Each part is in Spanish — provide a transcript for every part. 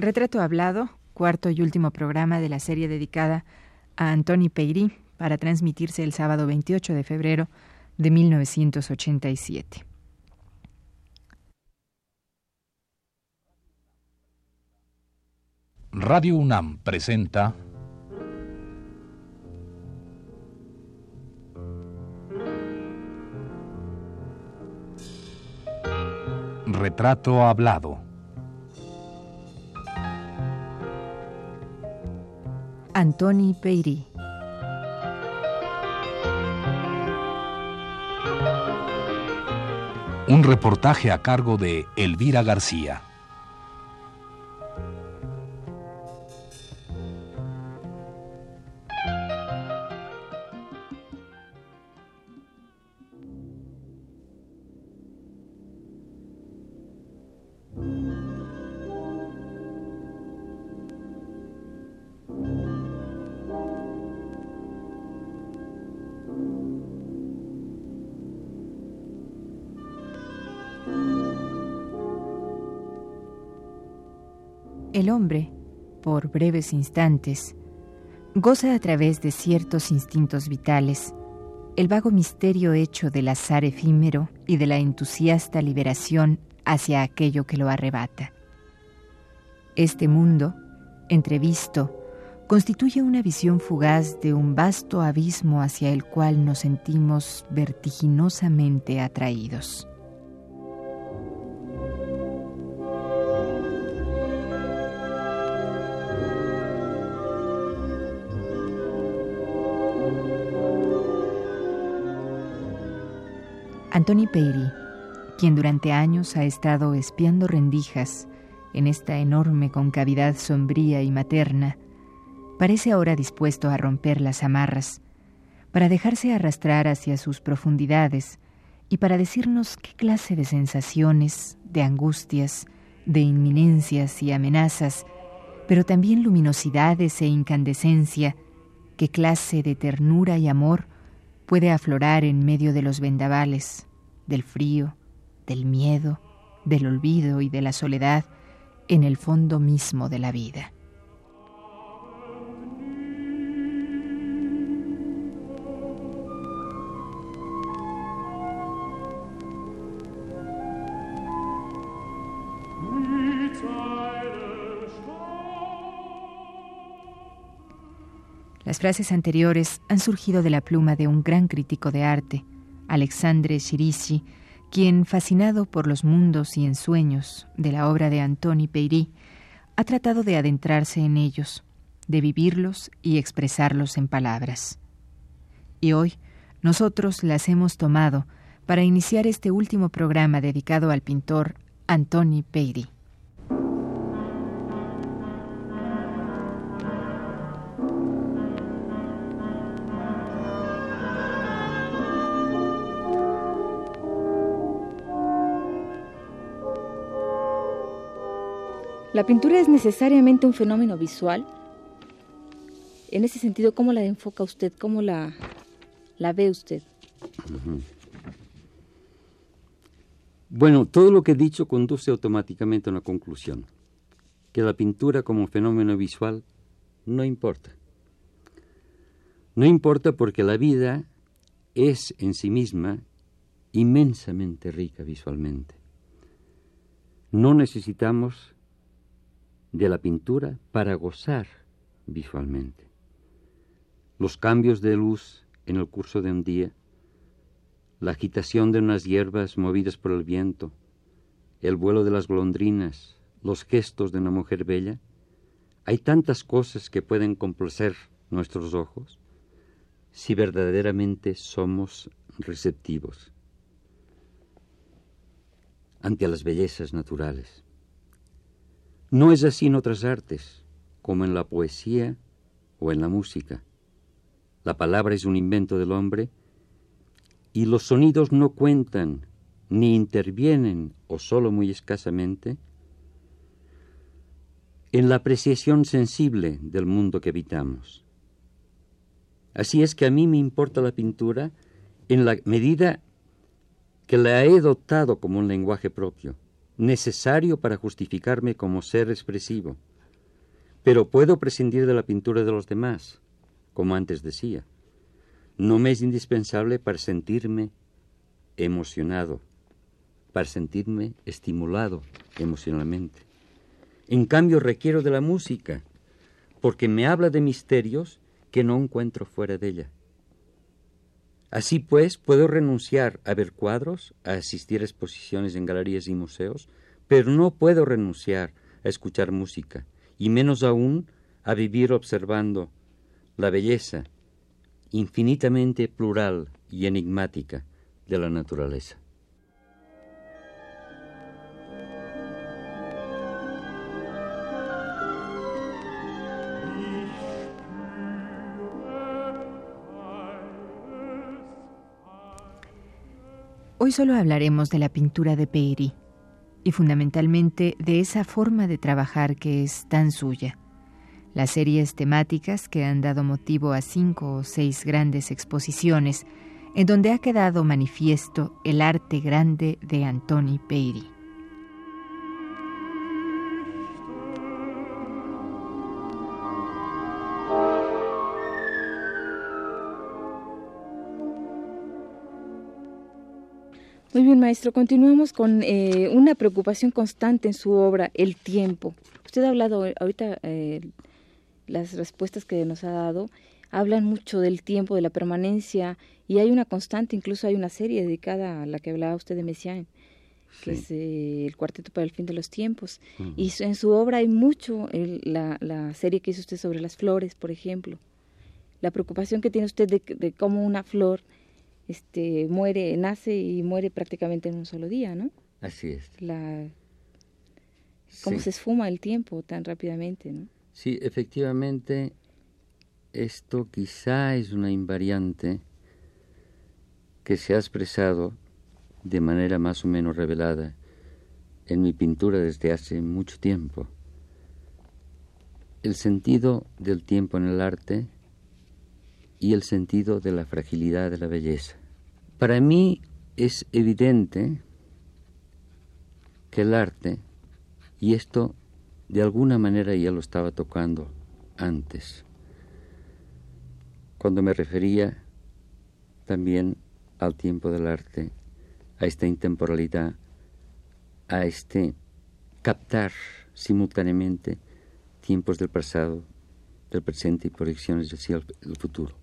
Retrato Hablado, cuarto y último programa de la serie dedicada a Antoni Peirí para transmitirse el sábado 28 de febrero de 1987. Radio UNAM presenta Retrato Hablado. Antoni Peirí. Un reportaje a cargo de Elvira García. El hombre, por breves instantes, goza a través de ciertos instintos vitales el vago misterio hecho del azar efímero y de la entusiasta liberación hacia aquello que lo arrebata. Este mundo, entrevisto, constituye una visión fugaz de un vasto abismo hacia el cual nos sentimos vertiginosamente atraídos. Antoni Peirí, quien durante años ha estado espiando rendijas en esta enorme concavidad sombría y materna, parece ahora dispuesto a romper las amarras, para dejarse arrastrar hacia sus profundidades y para decirnos qué clase de sensaciones, de angustias, de inminencias y amenazas, pero también luminosidades e incandescencia, qué clase de ternura y amor puede aflorar en medio de los vendavales, del frío, del miedo, del olvido y de la soledad en el fondo mismo de la vida. Las frases anteriores han surgido de la pluma de un gran crítico de arte, Alexandre Chirici, quien, fascinado por los mundos y ensueños de la obra de Antoni Peirí, ha tratado de adentrarse en ellos, de vivirlos y expresarlos en palabras. Y hoy nosotros las hemos tomado para iniciar este último programa dedicado al pintor Antoni Peirí. La pintura es necesariamente un fenómeno visual. En ese sentido, ¿cómo la enfoca usted? ¿Cómo la, ve usted? Bueno, todo lo que he dicho conduce automáticamente a una conclusión, que la pintura como fenómeno visual no importa. No importa porque la vida es en sí misma inmensamente rica visualmente. No necesitamos de la pintura para gozar visualmente. Los cambios de luz en el curso de un día, la agitación de unas hierbas movidas por el viento, el vuelo de las golondrinas, los gestos de una mujer bella, hay tantas cosas que pueden complacer nuestros ojos si verdaderamente somos receptivos ante las bellezas naturales. No es así en otras artes, como en la poesía o en la música. La palabra es un invento del hombre y los sonidos no cuentan ni intervienen, o solo muy escasamente, en la apreciación sensible del mundo que habitamos. Así es que a mí me importa la pintura en la medida que la he dotado como un lenguaje propio necesario para justificarme como ser expresivo, Pero puedo prescindir de la pintura de los demás, como antes decía. No me es indispensable para sentirme emocionado, para sentirme estimulado emocionalmente. En cambio, requiero de la música, porque me habla de misterios que no encuentro fuera de ella. Así pues, puedo renunciar a ver cuadros, a asistir a exposiciones en galerías y museos, pero no puedo renunciar a escuchar música, y menos aún a vivir observando la belleza infinitamente plural y enigmática de la naturaleza. Hoy solo hablaremos de la pintura de Peiri y fundamentalmente de esa forma de trabajar que es tan suya. Las series temáticas que han dado motivo a cinco o seis grandes exposiciones en donde ha quedado manifiesto el arte grande de Antoni Peiri. Muy bien, maestro. Continuamos con eh, una preocupación constante en su obra, el tiempo. Usted ha hablado ahorita, eh, las respuestas que nos ha dado, hablan mucho del tiempo, de la permanencia, y hay una constante, incluso hay una serie dedicada a la que hablaba usted de Messiaen, que es eh, el Cuarteto para el Fin de los Tiempos. Y en su obra hay mucho, la, la, serie que hizo usted sobre las flores, por ejemplo. La preocupación que tiene usted de, de cómo una flor este, muere, nace y muere prácticamente en un solo día, ¿no? Así es. La, cómo se esfuma el tiempo tan rápidamente, ¿no? Sí, efectivamente, esto quizá es una invariante que se ha expresado de manera más o menos revelada en mi pintura desde hace mucho tiempo. El sentido del tiempo en el arte y el sentido de la fragilidad de la belleza. Para mí es evidente que el arte, y esto de alguna manera ya lo estaba tocando antes, cuando me refería también al tiempo del arte, a esta intemporalidad, a este captar simultáneamente tiempos del pasado, del presente y proyecciones hacia el futuro.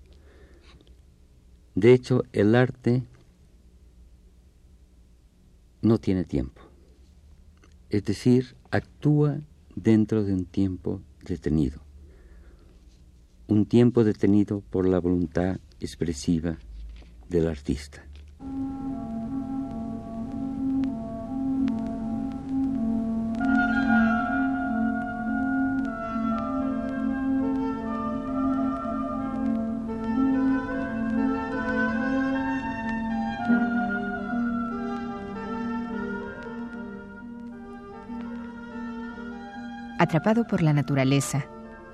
De hecho, el arte no tiene tiempo. Es decir, actúa dentro de un tiempo detenido. Un tiempo detenido por la voluntad expresiva del artista. Atrapado por la naturaleza,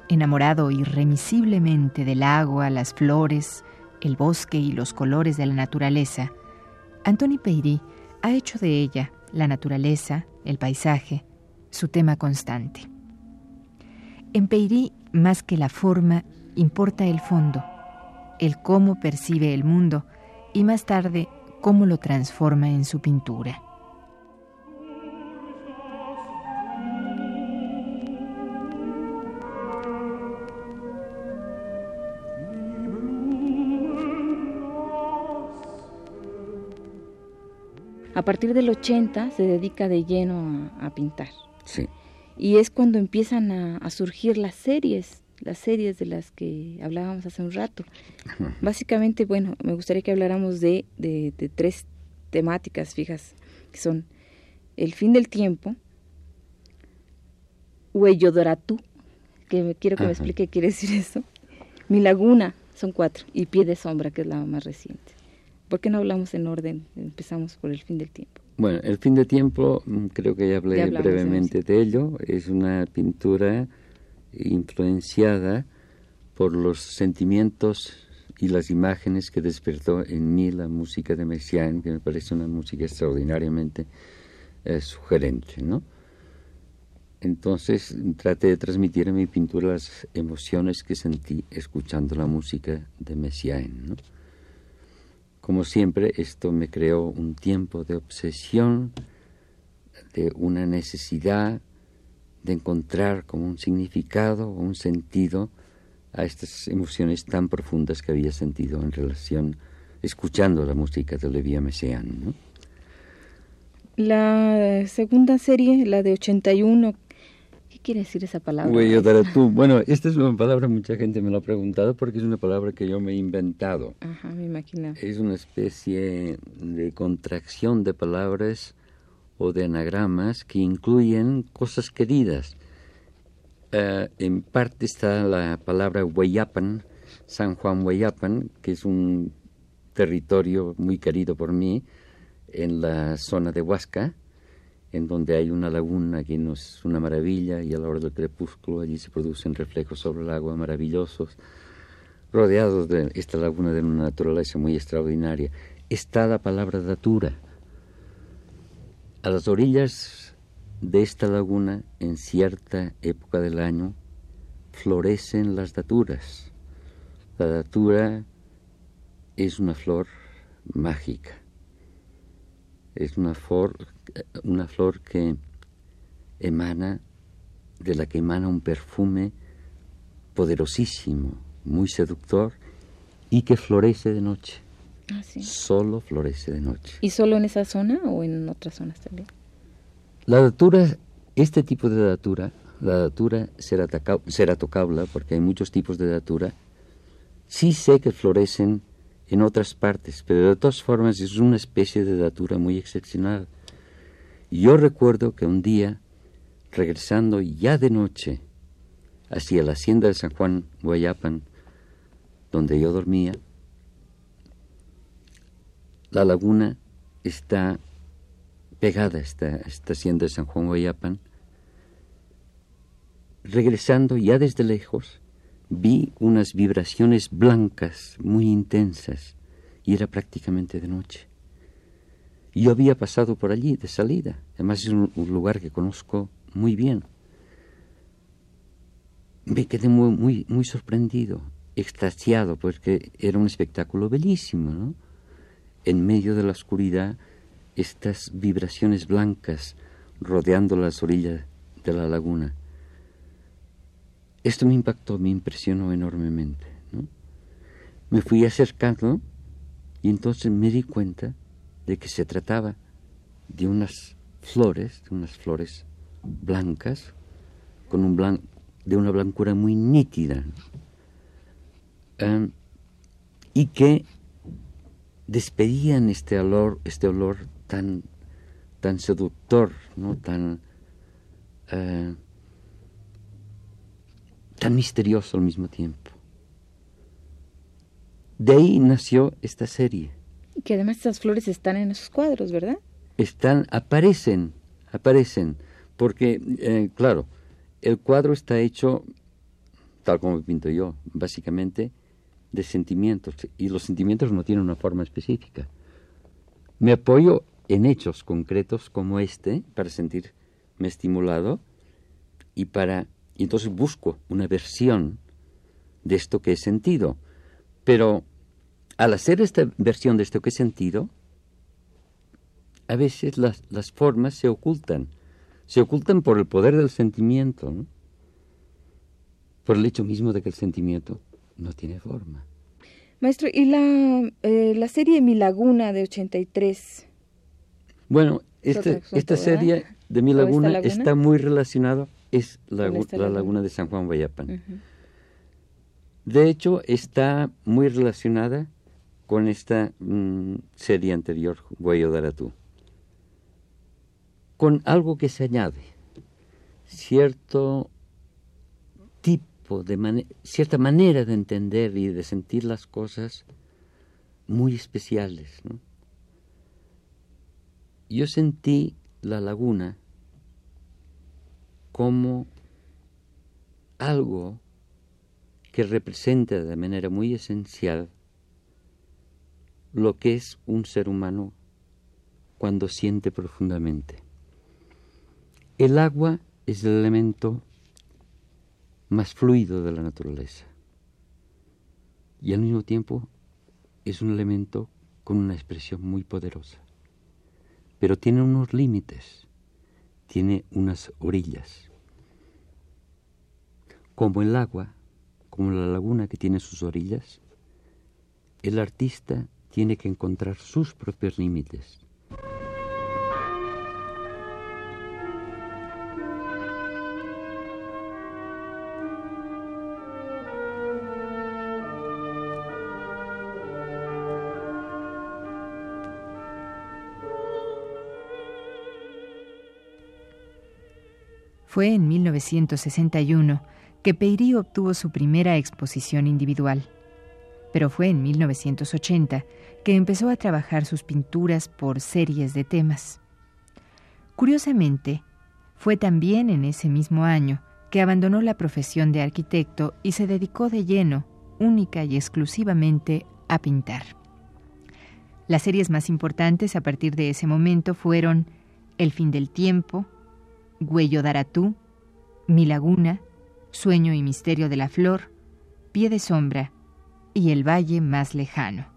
enamorado irremisiblemente del agua, las flores, el bosque y los colores de la naturaleza, Antoni Peirí ha hecho de ella, la naturaleza, el paisaje, su tema constante. En Peirí, más que la forma, importa el fondo, el cómo percibe el mundo y más tarde cómo lo transforma en su pintura. A partir del 80 se dedica de lleno a, pintar. Sí. Y es cuando empiezan a, surgir las series, las series de las que hablábamos hace un rato. Básicamente, bueno, me gustaría que habláramos de, de, tres temáticas fijas, que son el fin del tiempo, Huellodoratú, que quiero que me explique qué quiere decir eso, Mi Laguna, son cuatro, y Pie de Sombra, que es la más reciente. ¿Por qué no hablamos en orden? Empezamos por el fin del tiempo. Bueno, el fin del tiempo, mm, creo que ya hablé brevemente de, ello. Es una pintura influenciada por los sentimientos y las imágenes que despertó en mí la música de Messiaen, que me parece una música extraordinariamente eh, sugerente, ¿no? Entonces traté de transmitir en mi pintura las emociones que sentí escuchando la música de Messiaen. Como siempre, esto me creó un tiempo de obsesión, de una necesidad de encontrar como un significado o un sentido a estas emociones tan profundas que había sentido en relación escuchando la música de Levi Messiaen. La segunda serie, la de 81, quiere decir esa palabra? Bueno, esta es una palabra, mucha gente me lo ha preguntado porque es una palabra que yo me he inventado. Ajá, me imagino. Es una especie de contracción de palabras o de anagramas que incluyen cosas queridas. Eh, en parte está la palabra Hueyapan, San Juan Hueyapan, que es un territorio muy querido por mí en la zona de Huasca en donde hay una laguna que no es una maravilla y a la hora del crepúsculo allí se producen reflejos sobre el agua maravillosos, rodeados de esta laguna de una naturaleza muy extraordinaria. Está la palabra datura. A las orillas de esta laguna, en cierta época del año, florecen las daturas. La datura es una flor mágica. Es una flor una flor que emana, de la que emana un perfume poderosísimo, muy seductor y que florece de noche. Ah, solo florece de noche. ¿Y solo en esa zona o en otras zonas también? La datura, este tipo de datura, la datura ceratocabla, porque hay muchos tipos de datura, sí sé que florecen en otras partes, pero de todas formas es una especie de datura muy excepcional. Yo recuerdo que un día, regresando ya de noche hacia la hacienda de San Juan Guayapan, donde yo dormía, la laguna está pegada a esta, esta hacienda de San Juan Guayapan. Regresando ya desde lejos, vi unas vibraciones blancas muy intensas y era prácticamente de noche. Yo había pasado por allí de salida. Además es un, lugar que conozco muy bien. Me quedé muy, muy, muy sorprendido, extasiado, porque era un espectáculo bellísimo, ¿no? En medio de la oscuridad, estas vibraciones blancas rodeando las orillas de la laguna. Esto me impactó, me impresionó enormemente. ¿no? Me fui acercando y entonces me di cuenta de que se trataba de unas flores, de unas flores blancas, con un blan de una blancura muy nítida, y que despedían este olor, este olor tan, tan seductor, ¿no? tan, eh, tan misterioso al mismo tiempo. De ahí nació esta serie que además estas flores están en esos cuadros, ¿verdad? Están, aparecen, aparecen, porque, eh, claro, el cuadro está hecho, tal como pinto yo, básicamente, de sentimientos, y los sentimientos no tienen una forma específica. Me apoyo en hechos concretos como este para sentirme estimulado y para y entonces busco una versión de esto que he sentido. Pero al hacer esta versión de esto que he sentido, a veces las, las formas se ocultan. Se ocultan por el poder del sentimiento, por el hecho mismo de que el sentimiento no tiene forma. Maestro, ¿y la, eh, la serie Mi Laguna de 83? Bueno, este, esta serie de Mi Laguna, está muy relacionada, es la, la laguna? de San Juan Bayapán. De hecho, está muy relacionada con esta mm, serie anterior, Daratú, con algo que se añade, cierto tipo de cierta manera de entender y de sentir las cosas muy especiales. Yo sentí la laguna como algo que representa de manera muy esencial lo que es un ser humano cuando siente profundamente. El agua es el elemento más fluido de la naturaleza y al mismo tiempo es un elemento con una expresión muy poderosa, pero tiene unos límites, tiene unas orillas. Como el agua, como la laguna que tiene sus orillas, el artista tiene que encontrar sus propios límites. Fue en 1961 que Peyri obtuvo su primera exposición individual, pero fue en 1980 que empezó a trabajar sus pinturas por series de temas. Curiosamente, fue también en ese mismo año que abandonó la profesión de arquitecto y se dedicó de lleno, única y exclusivamente, a pintar. Las series más importantes a partir de ese momento fueron El fin del tiempo, Güello Daratú, Mi Laguna, Sueño y Misterio de la Flor, Pie de Sombra y El Valle Más Lejano.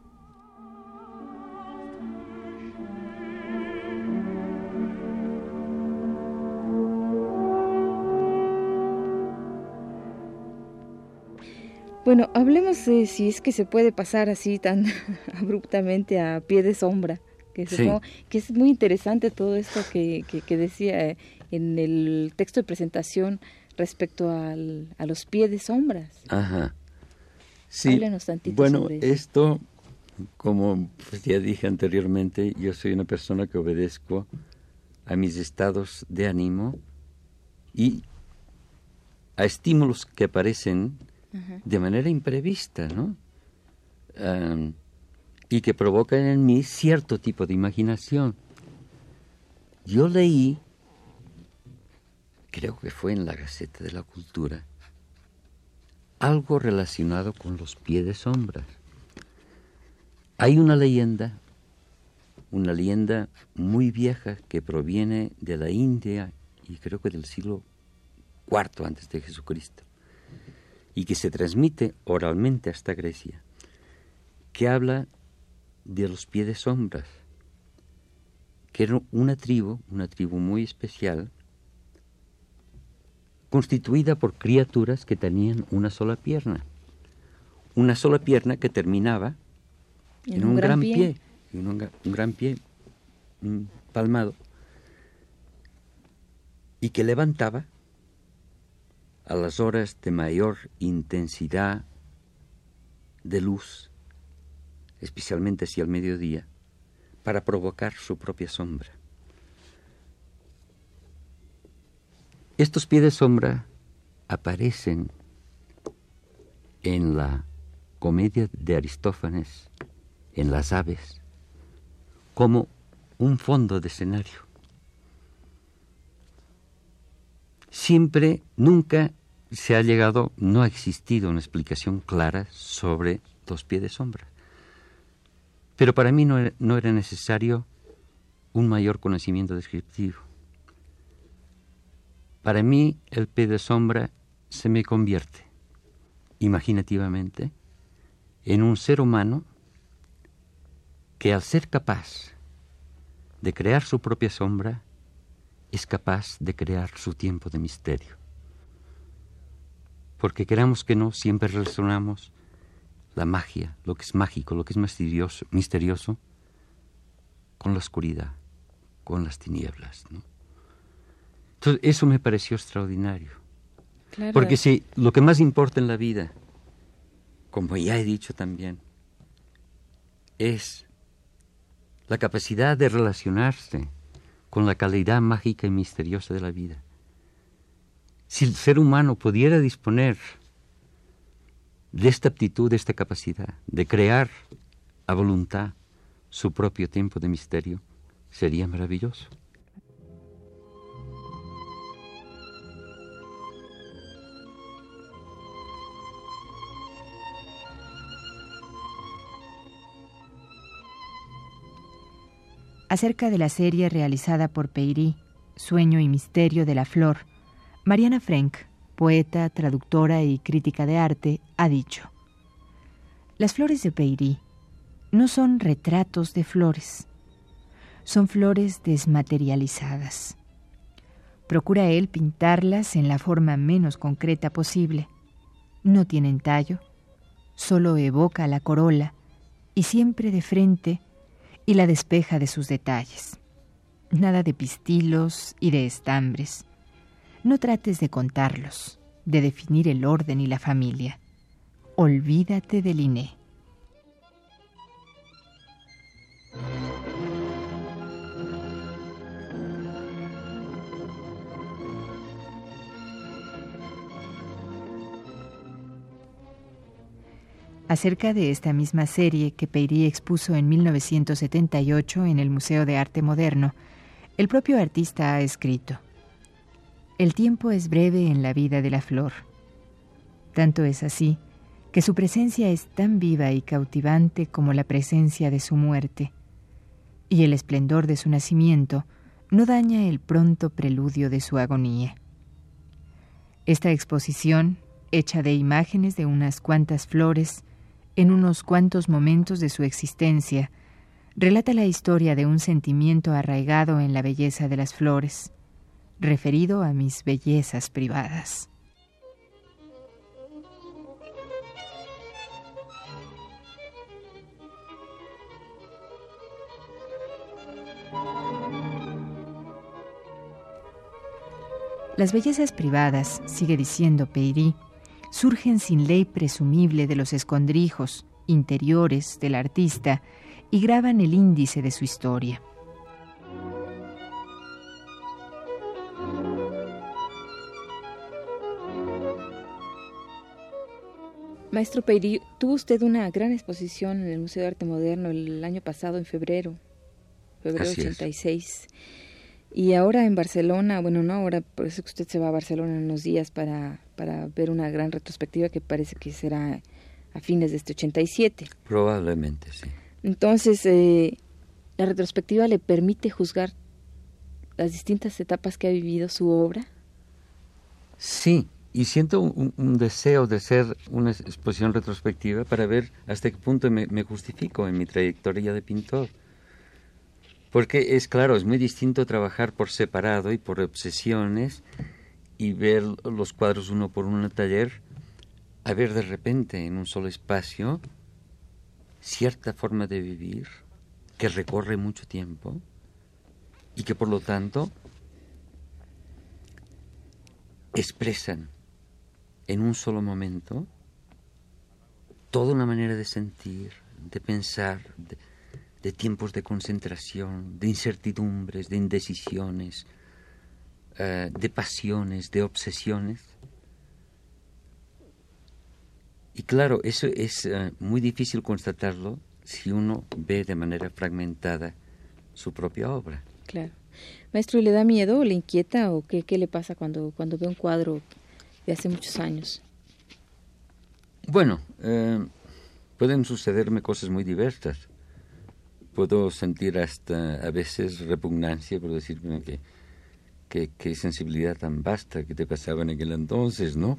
Bueno, hablemos de si es que se puede pasar así tan abruptamente a pie de sombra, que, que es muy interesante todo esto que, que decía en el texto de presentación respecto al, a los pies de sombras. Ajá. Sí. bueno, esto, como pues, ya dije anteriormente, yo soy una persona que obedezco a mis estados de ánimo y a estímulos que aparecen de manera imprevista, ¿no? y que provocan en mí cierto tipo de imaginación. Yo leí creo que fue en la Gaceta de la Cultura, algo relacionado con los pies de sombras. Hay una leyenda, una leyenda muy vieja que proviene de la India y creo que del siglo IV antes de Jesucristo, y que se transmite oralmente hasta Grecia, que habla de los pies de sombras, que era una tribu, una tribu muy especial, constituida por criaturas que tenían una sola pierna. Una sola pierna que terminaba en, un, gran, pie, un, gran pie palmado, y que levantaba a las horas de mayor intensidad de luz, especialmente hacia el mediodía, para provocar su propia sombra. Estos pies de sombra aparecen en la comedia de Aristófanes, en las aves, como un fondo de escenario. Siempre, nunca se ha llegado, no ha existido una explicación clara sobre los pies de sombra. Pero para mí no era necesario un mayor conocimiento descriptivo. Para mí el pie de sombra se me convierte, imaginativamente, en un ser humano que al ser capaz de crear su propia sombra, es capaz de crear su tiempo de misterio. Porque queramos que no, siempre relacionamos la magia, lo que es mágico, lo que es misterioso, misterioso con la oscuridad, con las tinieblas. ¿no? Entonces, eso me pareció extraordinario. Porque si lo que más importa en la vida, como ya he dicho también, es la capacidad de relacionarse con la calidad mágica y misteriosa de la vida. Si el ser humano pudiera disponer de esta aptitud, de esta capacidad, de crear a voluntad su propio tiempo de misterio, sería maravilloso. Acerca de la serie realizada por Peirí, Sueño y Misterio de la Flor, Mariana Frank, poeta, traductora y crítica de arte, ha dicho, Las flores de Peirí no son retratos de flores, son flores desmaterializadas. Procura él pintarlas en la forma menos concreta posible. No tienen tallo, solo evoca la corola y siempre de frente y la despeja de sus detalles. Nada de pistilos y de estambres. No trates de contarlos, de definir el orden y la familia. Olvídate del INE. Acerca de esta misma serie que Peirí expuso en 1978 en el Museo de Arte Moderno, el propio artista ha escrito, El tiempo es breve en la vida de la flor. Tanto es así que su presencia es tan viva y cautivante como la presencia de su muerte, y el esplendor de su nacimiento no daña el pronto preludio de su agonía. Esta exposición, hecha de imágenes de unas cuantas flores, en unos cuantos momentos de su existencia, relata la historia de un sentimiento arraigado en la belleza de las flores, referido a mis bellezas privadas. Las bellezas privadas, sigue diciendo Peirí, surgen sin ley presumible de los escondrijos interiores del artista y graban el índice de su historia. Maestro Peirí, tuvo usted una gran exposición en el Museo de Arte Moderno el año pasado, en febrero, febrero 86. Y ahora en Barcelona, bueno, no ahora, por eso que usted se va a Barcelona en unos días para, para ver una gran retrospectiva que parece que será a fines de este 87. Probablemente, sí. Entonces, eh, la retrospectiva le permite juzgar las distintas etapas que ha vivido su obra. Sí, y siento un, deseo de hacer una exposición retrospectiva para ver hasta qué punto me, me justifico en mi trayectoria de pintor. Porque es claro, es muy distinto trabajar por separado y por obsesiones y ver los cuadros uno por uno en el taller, a ver de repente en un solo espacio cierta forma de vivir que recorre mucho tiempo y que por lo tanto expresan en un solo momento toda una manera de sentir, de pensar, de, de tiempos de concentración, de incertidumbres, de indecisiones, eh, de pasiones, de obsesiones. Y claro, eso es eh, muy difícil constatarlo si uno ve de manera fragmentada su propia obra. Claro. Maestro, ¿le da miedo o le inquieta o qué, qué le pasa cuando, cuando ve un cuadro de hace muchos años? Bueno, eh, pueden sucederme cosas muy diversas puedo sentir hasta a veces repugnancia por decirme que qué sensibilidad tan vasta que te pasaba en aquel entonces, ¿no?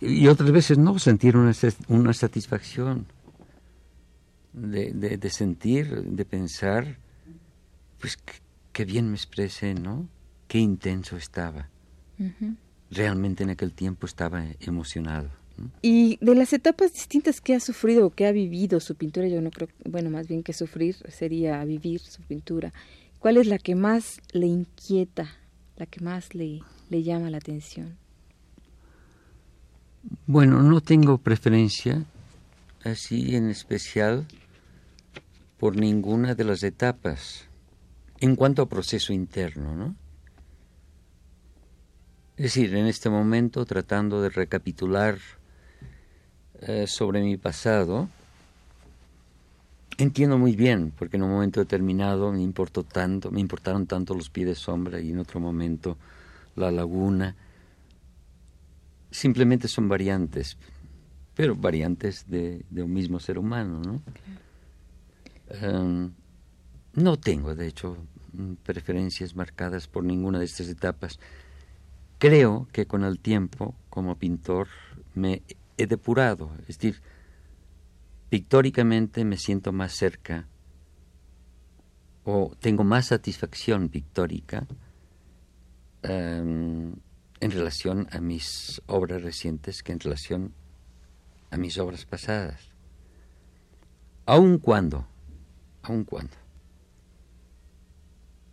Y otras veces no, sentir una, una satisfacción de, de, sentir, de pensar, pues qué bien me expresé, ¿no? Qué intenso estaba. Realmente en aquel tiempo estaba emocionado. Y de las etapas distintas que ha sufrido o que ha vivido su pintura, yo no creo, bueno, más bien que sufrir sería vivir su pintura. ¿Cuál es la que más le inquieta, la que más le, le llama la atención? Bueno, no tengo preferencia así en especial por ninguna de las etapas en cuanto a proceso interno, ¿no? Es decir, en este momento tratando de recapitular eh, sobre mi pasado, entiendo muy bien, porque en un momento determinado me importó tanto, me importaron tanto los pies de sombra y en otro momento la laguna. Simplemente son variantes, pero variantes de, un mismo ser humano, ¿no? Em, no tengo, de hecho, preferencias marcadas por ninguna de estas etapas. creo que con el tiempo, como pintor, me he depurado. Es decir, pictóricamente me siento más cerca o tengo más satisfacción pictórica em, en relación a mis obras recientes que en relación a mis obras pasadas. Aun cuando, aun cuando,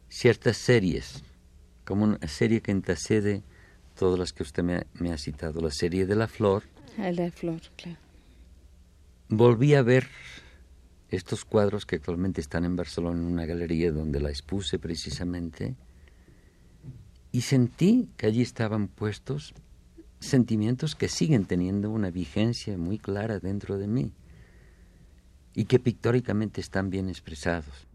ciertas series, como una serie que antecede todas las que usted me, ha citado, la serie de la flor. La flor, claro. Volví a ver estos cuadros que actualmente están en Barcelona en una galería donde la expuse precisamente y sentí que allí estaban puestos sentimientos que siguen teniendo una vigencia muy clara dentro de mí y que pictóricamente están bien expresados.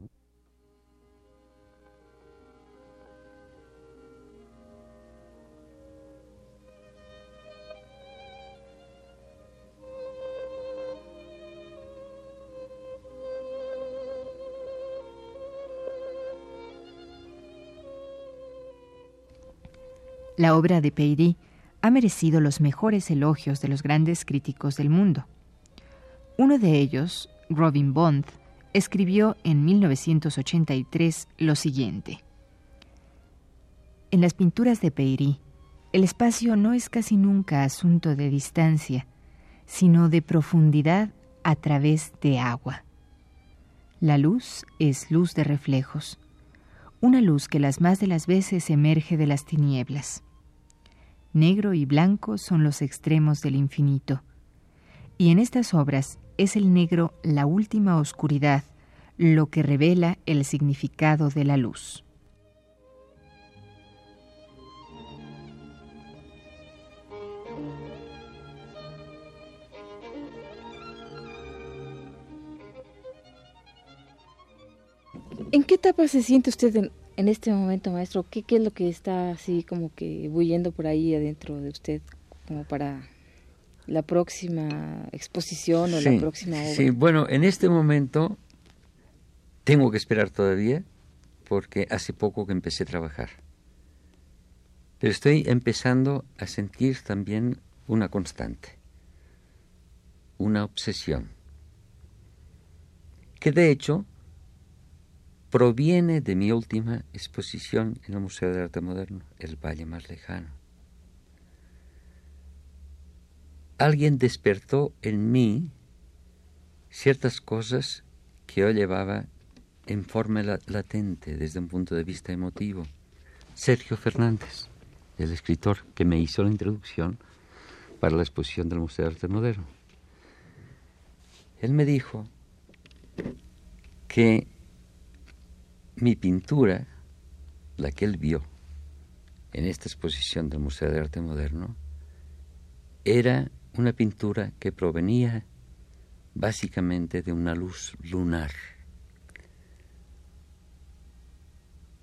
La obra de Peyri ha merecido los mejores elogios de los grandes críticos del mundo. Uno de ellos, Robin Bond, escribió en 1983 lo siguiente. En las pinturas de Peyri, el espacio no es casi nunca asunto de distancia, sino de profundidad a través de agua. La luz es luz de reflejos, una luz que las más de las veces emerge de las tinieblas. Negro y blanco son los extremos del infinito, y en estas obras es el negro la última oscuridad, lo que revela el significado de la luz. ¿En qué etapa se siente usted en, este momento, maestro? ¿Qué, es lo que está así como que huyendo por ahí adentro de usted como para la próxima exposición o la próxima obra? Sí, bueno, en este momento tengo que esperar todavía porque hace poco que empecé a trabajar. Pero estoy empezando a sentir también una constante, una obsesión, que de hecho proviene de mi última exposición en el Museo de Arte Moderno, El Valle Más Lejano. Alguien despertó en mí ciertas cosas que yo llevaba en forma latente desde un punto de vista emotivo. Sergio Fernández, el escritor que me hizo la introducción para la exposición del Museo de Arte Moderno. Él me dijo que mi pintura, la que él vio en esta exposición del Museo de Arte Moderno, era una pintura que provenía básicamente de una luz lunar.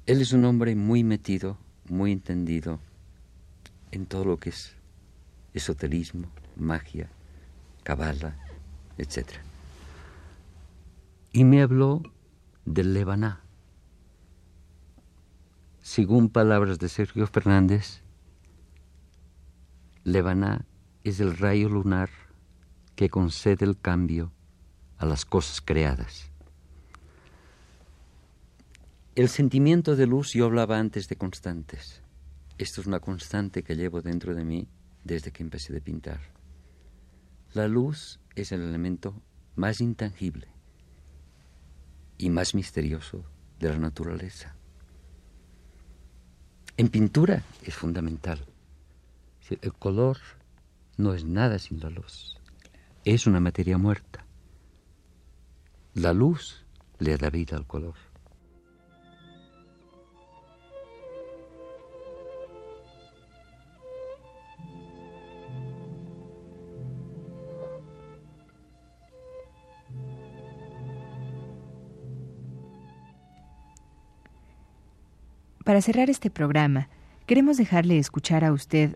Él es un hombre muy metido, muy entendido en todo lo que es esoterismo, magia, cabala, etc. Y me habló del Lebaná. Según palabras de Sergio Fernández, Lebaná es el rayo lunar que concede el cambio a las cosas creadas. El sentimiento de luz, yo hablaba antes de constantes. Esto es una constante que llevo dentro de mí desde que empecé a pintar. La luz es el elemento más intangible y más misterioso de la naturaleza. En pintura es fundamental. El color no es nada sin la luz. Es una materia muerta. La luz le da vida al color. Para cerrar este programa, queremos dejarle escuchar a usted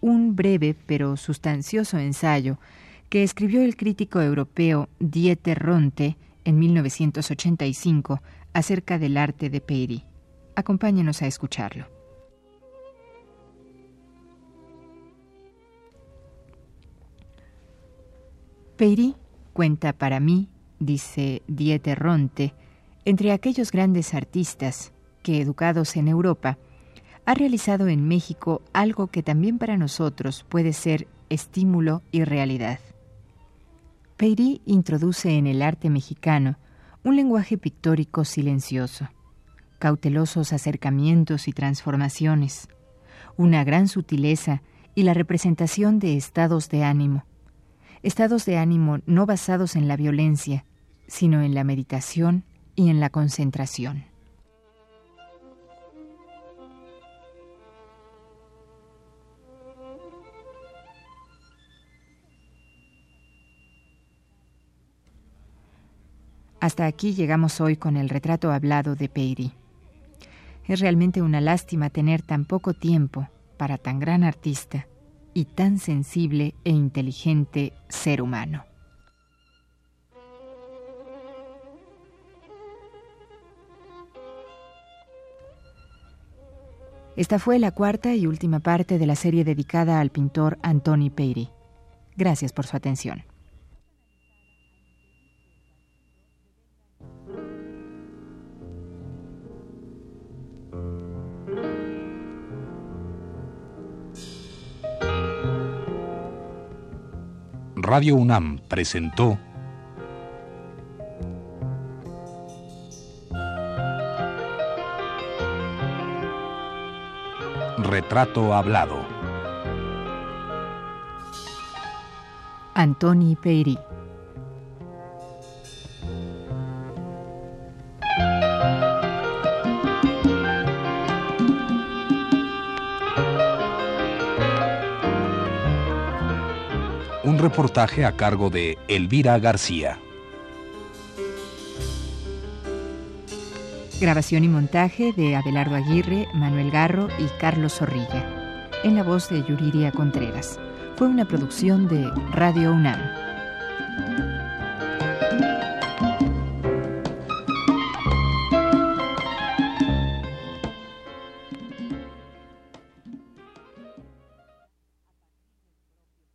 un breve pero sustancioso ensayo que escribió el crítico europeo Dieter Ronte en 1985 acerca del arte de Peiri. Acompáñenos a escucharlo. Peiri cuenta para mí, dice Dieter Ronte, entre aquellos grandes artistas que, educados en Europa, ha realizado en México algo que también para nosotros puede ser estímulo y realidad. Peirí introduce en el arte mexicano un lenguaje pictórico silencioso, cautelosos acercamientos y transformaciones, una gran sutileza y la representación de estados de ánimo, estados de ánimo no basados en la violencia, sino en la meditación y en la concentración. Hasta aquí llegamos hoy con el retrato hablado de Peiri. Es realmente una lástima tener tan poco tiempo para tan gran artista y tan sensible e inteligente ser humano. Esta fue la cuarta y última parte de la serie dedicada al pintor Antoni Peiri. Gracias por su atención. Radio UNAM presentó Retrato Hablado. Antoni Peiri. Reportaje a cargo de Elvira García. Grabación y montaje de Abelardo Aguirre, Manuel Garro y Carlos Zorrilla. En la voz de Yuriria Contreras. Fue una producción de Radio UNAM.